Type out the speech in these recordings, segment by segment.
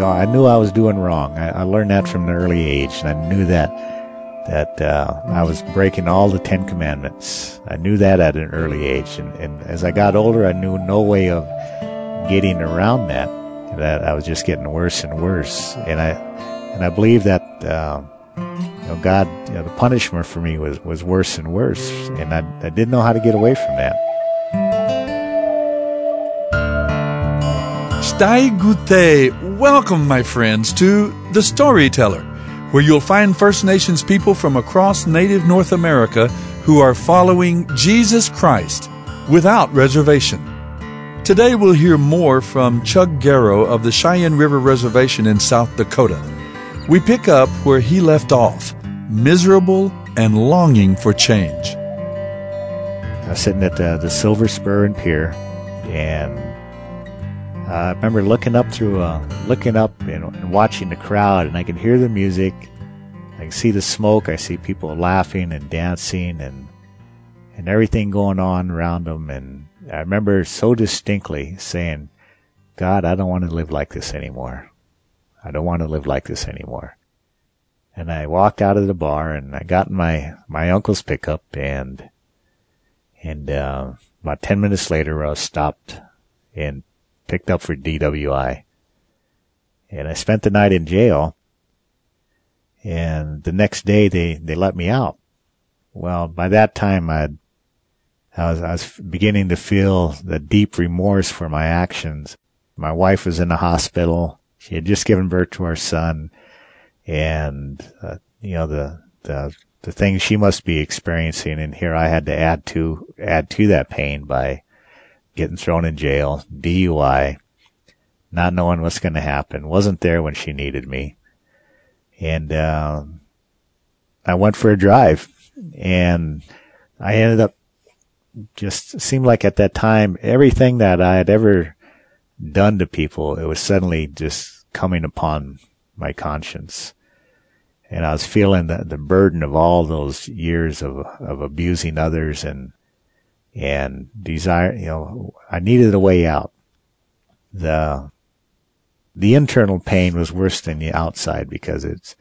know, I knew I was doing wrong. I, I learned that from an early age, and I knew that that uh, I was breaking all the Ten Commandments. I knew that at an early age, and, and as I got older, I knew no way of getting around that. That I was just getting worse and worse, and I and I believe that uh, you know God, you know, the punishment for me was was worse and worse, and I I didn't know how to get away from that. Stai Gute. Welcome, my friends, to The Storyteller, where you'll find First Nations people from across native North America who are following Jesus Christ without reservation. Today we'll hear more from Chug Garreau of the Cheyenne River Reservation in South Dakota. We pick up where he left off, miserable and longing for change. I was sitting at the, the Silver Spur and Pierre, and I remember looking up through, uh, looking up and, and watching the crowd, and I can hear the music. I can see the smoke. I see people laughing and dancing, and and everything going on around them. And I remember so distinctly saying, "God, I don't want to live like this anymore. I don't want to live like this anymore." And I walked out of the bar, and I got my my uncle's pickup, and and uh, about ten minutes later, I was stopped and picked up for DWI. And I spent the night in jail. And the next day they, they let me out. Well, by that time I'd, I was, I was beginning to feel the deep remorse for my actions. My wife was in the hospital. She had just given birth to our son. And, uh, you know, the, the, the things she must be experiencing. And here I had to add to, add to that pain by, getting thrown in jail, DUI, not knowing what's going to happen, wasn't there when she needed me. And, uh, I went for a drive and I ended up just seemed like at that time, everything that I had ever done to people, it was suddenly just coming upon my conscience. And I was feeling the, the burden of all those years of, of abusing others and, and desire, you know, I needed a way out. The, the internal pain was worse than the outside because it's,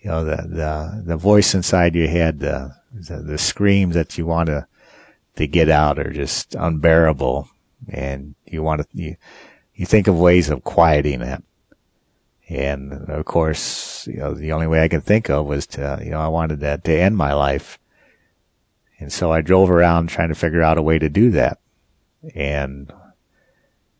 you know, the, the, the voice inside your head, the, the, the screams that you want to, to get out are just unbearable. And you want to, you, you think of ways of quieting it. And of course, you know, the only way I could think of was to, you know, I wanted that to end my life and so I drove around trying to figure out a way to do that. And,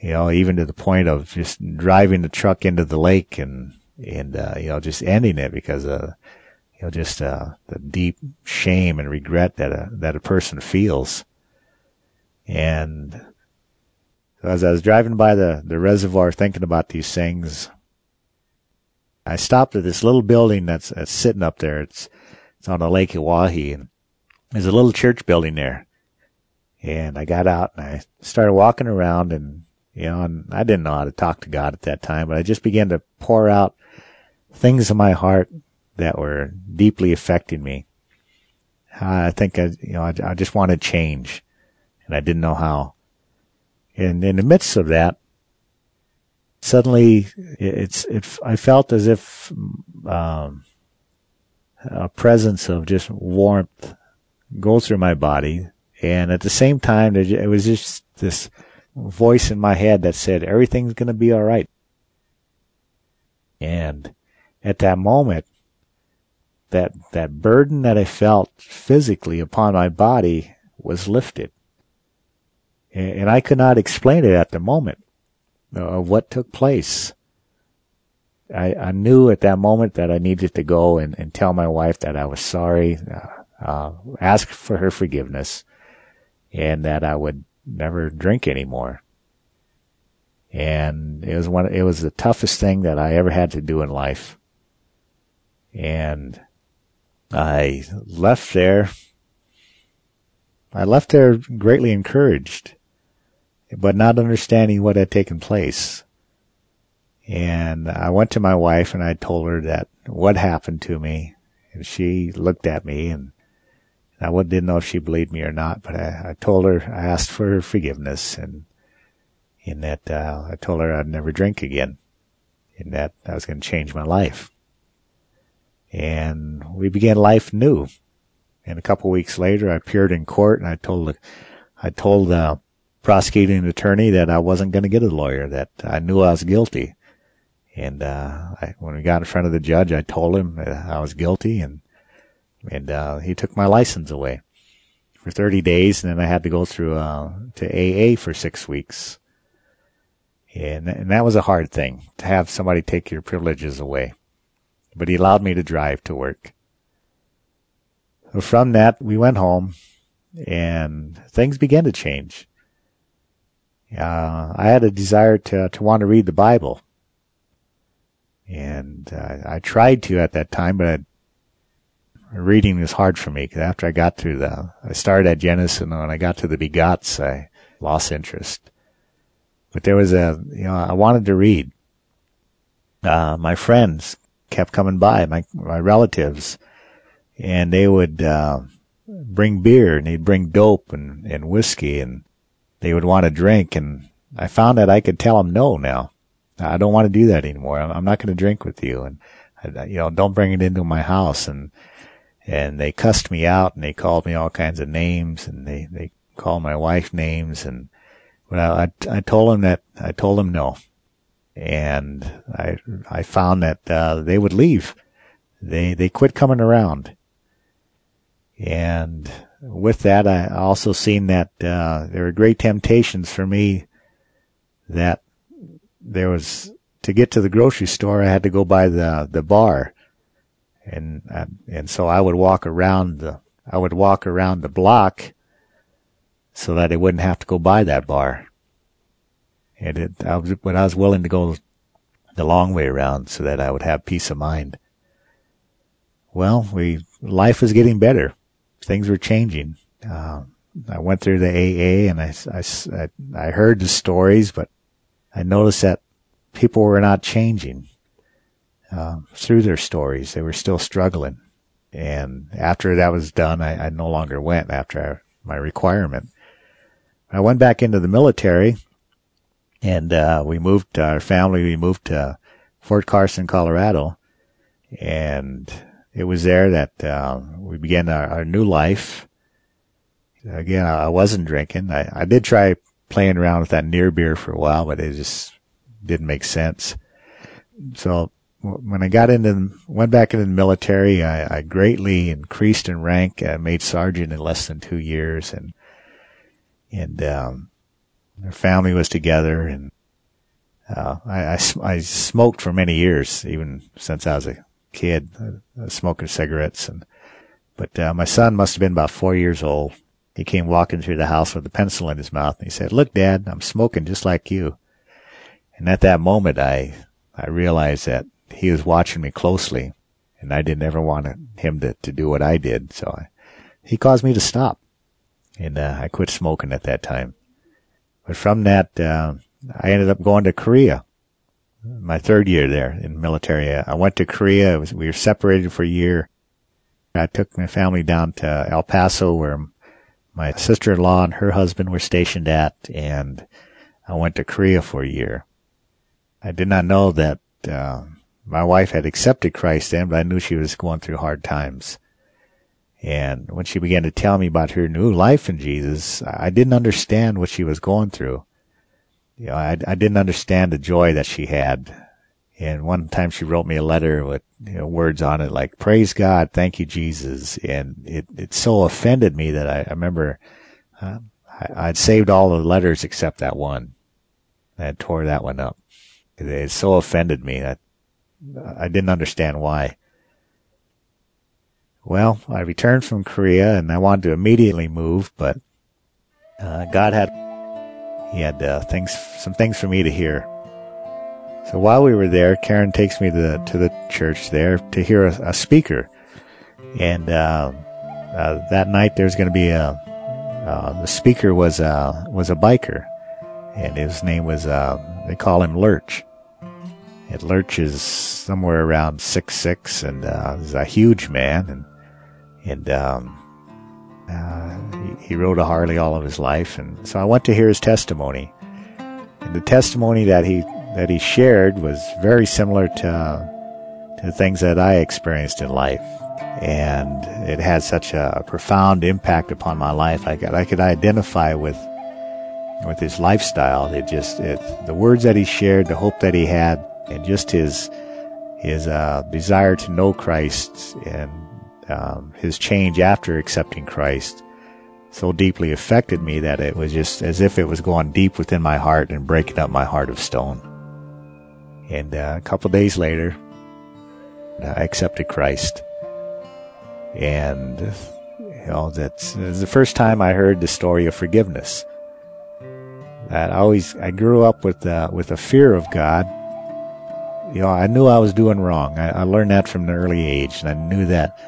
you know, even to the point of just driving the truck into the lake and, and, uh, you know, just ending it because, uh, you know, just, uh, the deep shame and regret that a, that a person feels. And so as I was driving by the, the reservoir thinking about these things, I stopped at this little building that's, that's sitting up there. It's, it's on the Lake Oahe and there's a little church building there. And I got out and I started walking around and, you know, and I didn't know how to talk to God at that time, but I just began to pour out things in my heart that were deeply affecting me. I think I, you know, I, I just wanted change and I didn't know how. And in the midst of that, suddenly it's, it, I felt as if, um, a presence of just warmth go through my body. And at the same time, it was just this voice in my head that said, everything's going to be all right. And at that moment, that, that burden that I felt physically upon my body was lifted. And I could not explain it at the moment of what took place. I, I knew at that moment that I needed to go and, and tell my wife that I was sorry. Uh, uh, ask for her forgiveness and that I would never drink anymore. And it was one, it was the toughest thing that I ever had to do in life. And I left there. I left there greatly encouraged, but not understanding what had taken place. And I went to my wife and I told her that what happened to me. And she looked at me and I didn't know if she believed me or not, but I, I told her, I asked for her forgiveness and in that, uh, I told her I'd never drink again. and that I was going to change my life. And we began life new. And a couple weeks later, I appeared in court and I told, I told the prosecuting attorney that I wasn't going to get a lawyer, that I knew I was guilty. And, uh, I, when we got in front of the judge, I told him I was guilty and, and, uh, he took my license away for 30 days and then I had to go through, uh, to AA for six weeks. And, and that was a hard thing to have somebody take your privileges away. But he allowed me to drive to work. From that, we went home and things began to change. Uh, I had a desire to, to want to read the Bible. And uh, I tried to at that time, but I'd, reading was hard for me. Cause after I got through the, I started at Genesis and when I got to the begats, I lost interest. But there was a, you know, I wanted to read. Uh, my friends kept coming by, my, my relatives, and they would, uh, bring beer and they'd bring dope and, and whiskey and they would want to drink. And I found that I could tell them no now. I don't want to do that anymore. I'm not going to drink with you. And, you know, don't bring it into my house. And, and they cussed me out and they called me all kinds of names and they, they called my wife names and, well, I, I told them that, I told them no. And I, I found that, uh, they would leave. They, they quit coming around. And with that, I also seen that, uh, there were great temptations for me that there was, to get to the grocery store, I had to go by the, the bar. And, uh, and so I would walk around the, I would walk around the block so that I wouldn't have to go by that bar. And it, I was, but I was willing to go the long way around so that I would have peace of mind. Well, we, life was getting better. Things were changing. Uh, I went through the AA and I, I, I heard the stories, but I noticed that people were not changing, uh, through their stories. They were still struggling. And after that was done, I, I no longer went after my requirement. I went back into the military and, uh, we moved our family, we moved to Fort Carson, Colorado. And it was there that, uh, we began our, our, new life. Again, I wasn't drinking. I, I did try playing around with that near beer for a while, but it just didn't make sense. So when I got into, went back into the military, I, I greatly increased in rank. I made sergeant in less than two years and and um, our family was together, and uh, I, I, I, smoked for many years, even since I was a kid, uh, smoking cigarettes. And but uh, my son must have been about four years old. He came walking through the house with a pencil in his mouth, and he said, "Look, Dad, I'm smoking just like you." And at that moment, I I realized that he was watching me closely, and I didn't ever want him to to do what I did. So I, he caused me to stop and uh, I quit smoking at that time. But from that, uh, I ended up going to Korea. My third year there in military, I went to Korea. Was, we were separated for a year. I took my family down to El Paso, where my sister-in-law and her husband were stationed at, and I went to Korea for a year. I did not know that uh, my wife had accepted Christ then, but I knew she was going through hard times. And when she began to tell me about her new life in Jesus, I didn't understand what she was going through. You know, I, I didn't understand the joy that she had. And one time she wrote me a letter with you know, words on it like, praise God, thank you, Jesus. And it, it so offended me that I, I remember, uh, I, would saved all the letters except that one. I had tore that one up. It so offended me that I didn't understand why. Well, I returned from Korea and I wanted to immediately move, but uh, God had he had uh, things, some things for me to hear. So while we were there, Karen takes me to the to the church there to hear a, a speaker, and uh, uh that night there's going to be a uh, the speaker was a was a biker, and his name was uh, they call him Lurch. And lurches somewhere around six six, and he's a huge man, and and um, uh, he, he rode a Harley all of his life, and so I went to hear his testimony. And the testimony that he that he shared was very similar to to things that I experienced in life, and it had such a profound impact upon my life. I could I could identify with with his lifestyle. It just it, the words that he shared, the hope that he had, and just his his uh, desire to know Christ and um, his change after accepting Christ so deeply affected me that it was just as if it was going deep within my heart and breaking up my heart of stone. And uh, a couple days later, I accepted Christ, and you know that's the first time I heard the story of forgiveness. That I always I grew up with uh, with a fear of God. You know, I knew I was doing wrong. I, I learned that from an early age, and I knew that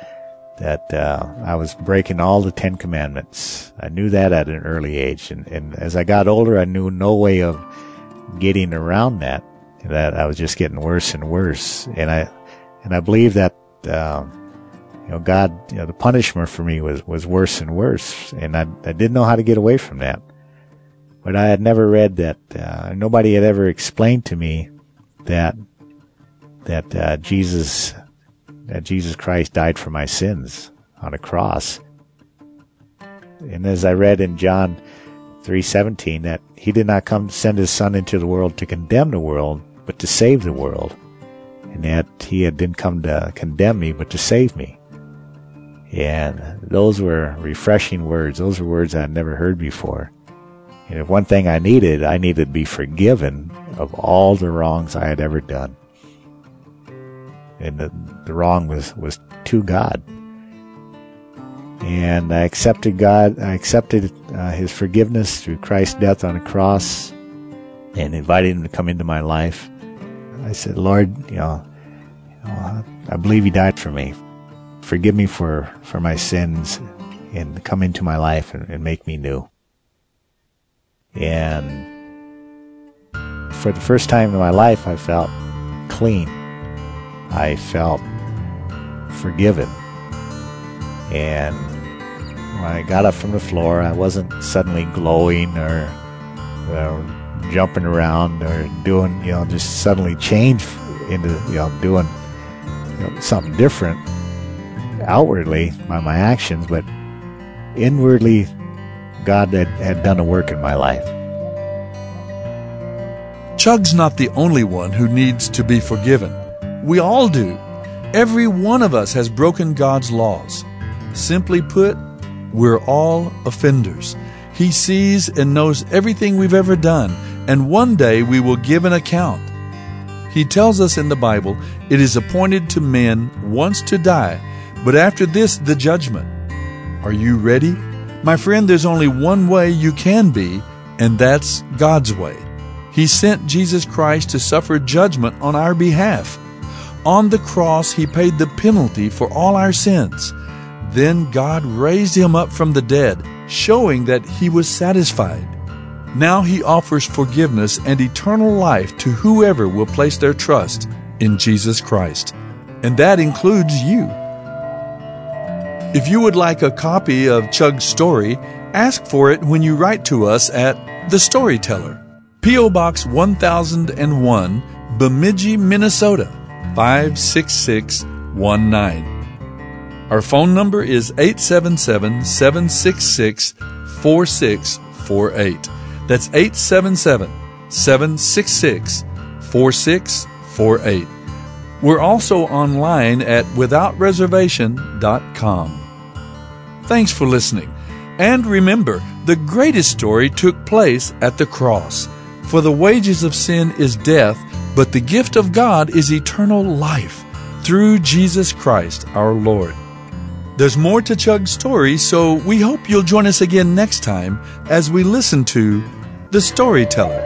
that uh, I was breaking all the Ten Commandments. I knew that at an early age, and, and as I got older, I knew no way of getting around that. That I was just getting worse and worse, and I and I believe that uh, you know God, you know, the punishment for me was was worse and worse, and I I didn't know how to get away from that. But I had never read that. Uh, nobody had ever explained to me that that uh, Jesus that Jesus Christ died for my sins on a cross. And as I read in John 3:17 that he did not come to send his son into the world to condemn the world, but to save the world. And that he had didn't come to condemn me, but to save me. And those were refreshing words. Those were words I had never heard before. And if one thing I needed, I needed to be forgiven of all the wrongs I had ever done and the, the wrong was, was to God. And I accepted God, I accepted uh, His forgiveness through Christ's death on the cross and invited Him to come into my life. I said, Lord, you know, I believe You died for me. Forgive me for, for my sins and come into my life and, and make me new. And for the first time in my life, I felt clean. I felt forgiven. And when I got up from the floor, I wasn't suddenly glowing or, jumping around or doing, you know, just suddenly changed into, you know, doing you know, something different outwardly by my actions, but inwardly, God had, had done a work in my life. Chug's not the only one who needs to be forgiven. We all do. Every one of us has broken God's laws. Simply put, we're all offenders. He sees and knows everything we've ever done, and one day we will give an account. He tells us in the Bible, it is appointed to men once to die, but after this, the judgment. Are you ready? My friend, there's only one way you can be, and that's God's way. He sent Jesus Christ to suffer judgment on our behalf. On the cross, he paid the penalty for all our sins. Then God raised him up from the dead, showing that he was satisfied. Now he offers forgiveness and eternal life to whoever will place their trust in Jesus Christ. And that includes you. If you would like a copy of Chug's story, ask for it when you write to us at The Storyteller, P.O. Box 1001, Bemidji, Minnesota 56619. Our phone number is 877 766 4648. That's 877 766 4648. We're also online at withoutreservation.com. Thanks for listening. And remember, the greatest story took place at the cross. For the wages of sin is death but the gift of God is eternal life through Jesus Christ our Lord. There's more to Chug's story, so we hope you'll join us again next time as we listen to The Storyteller.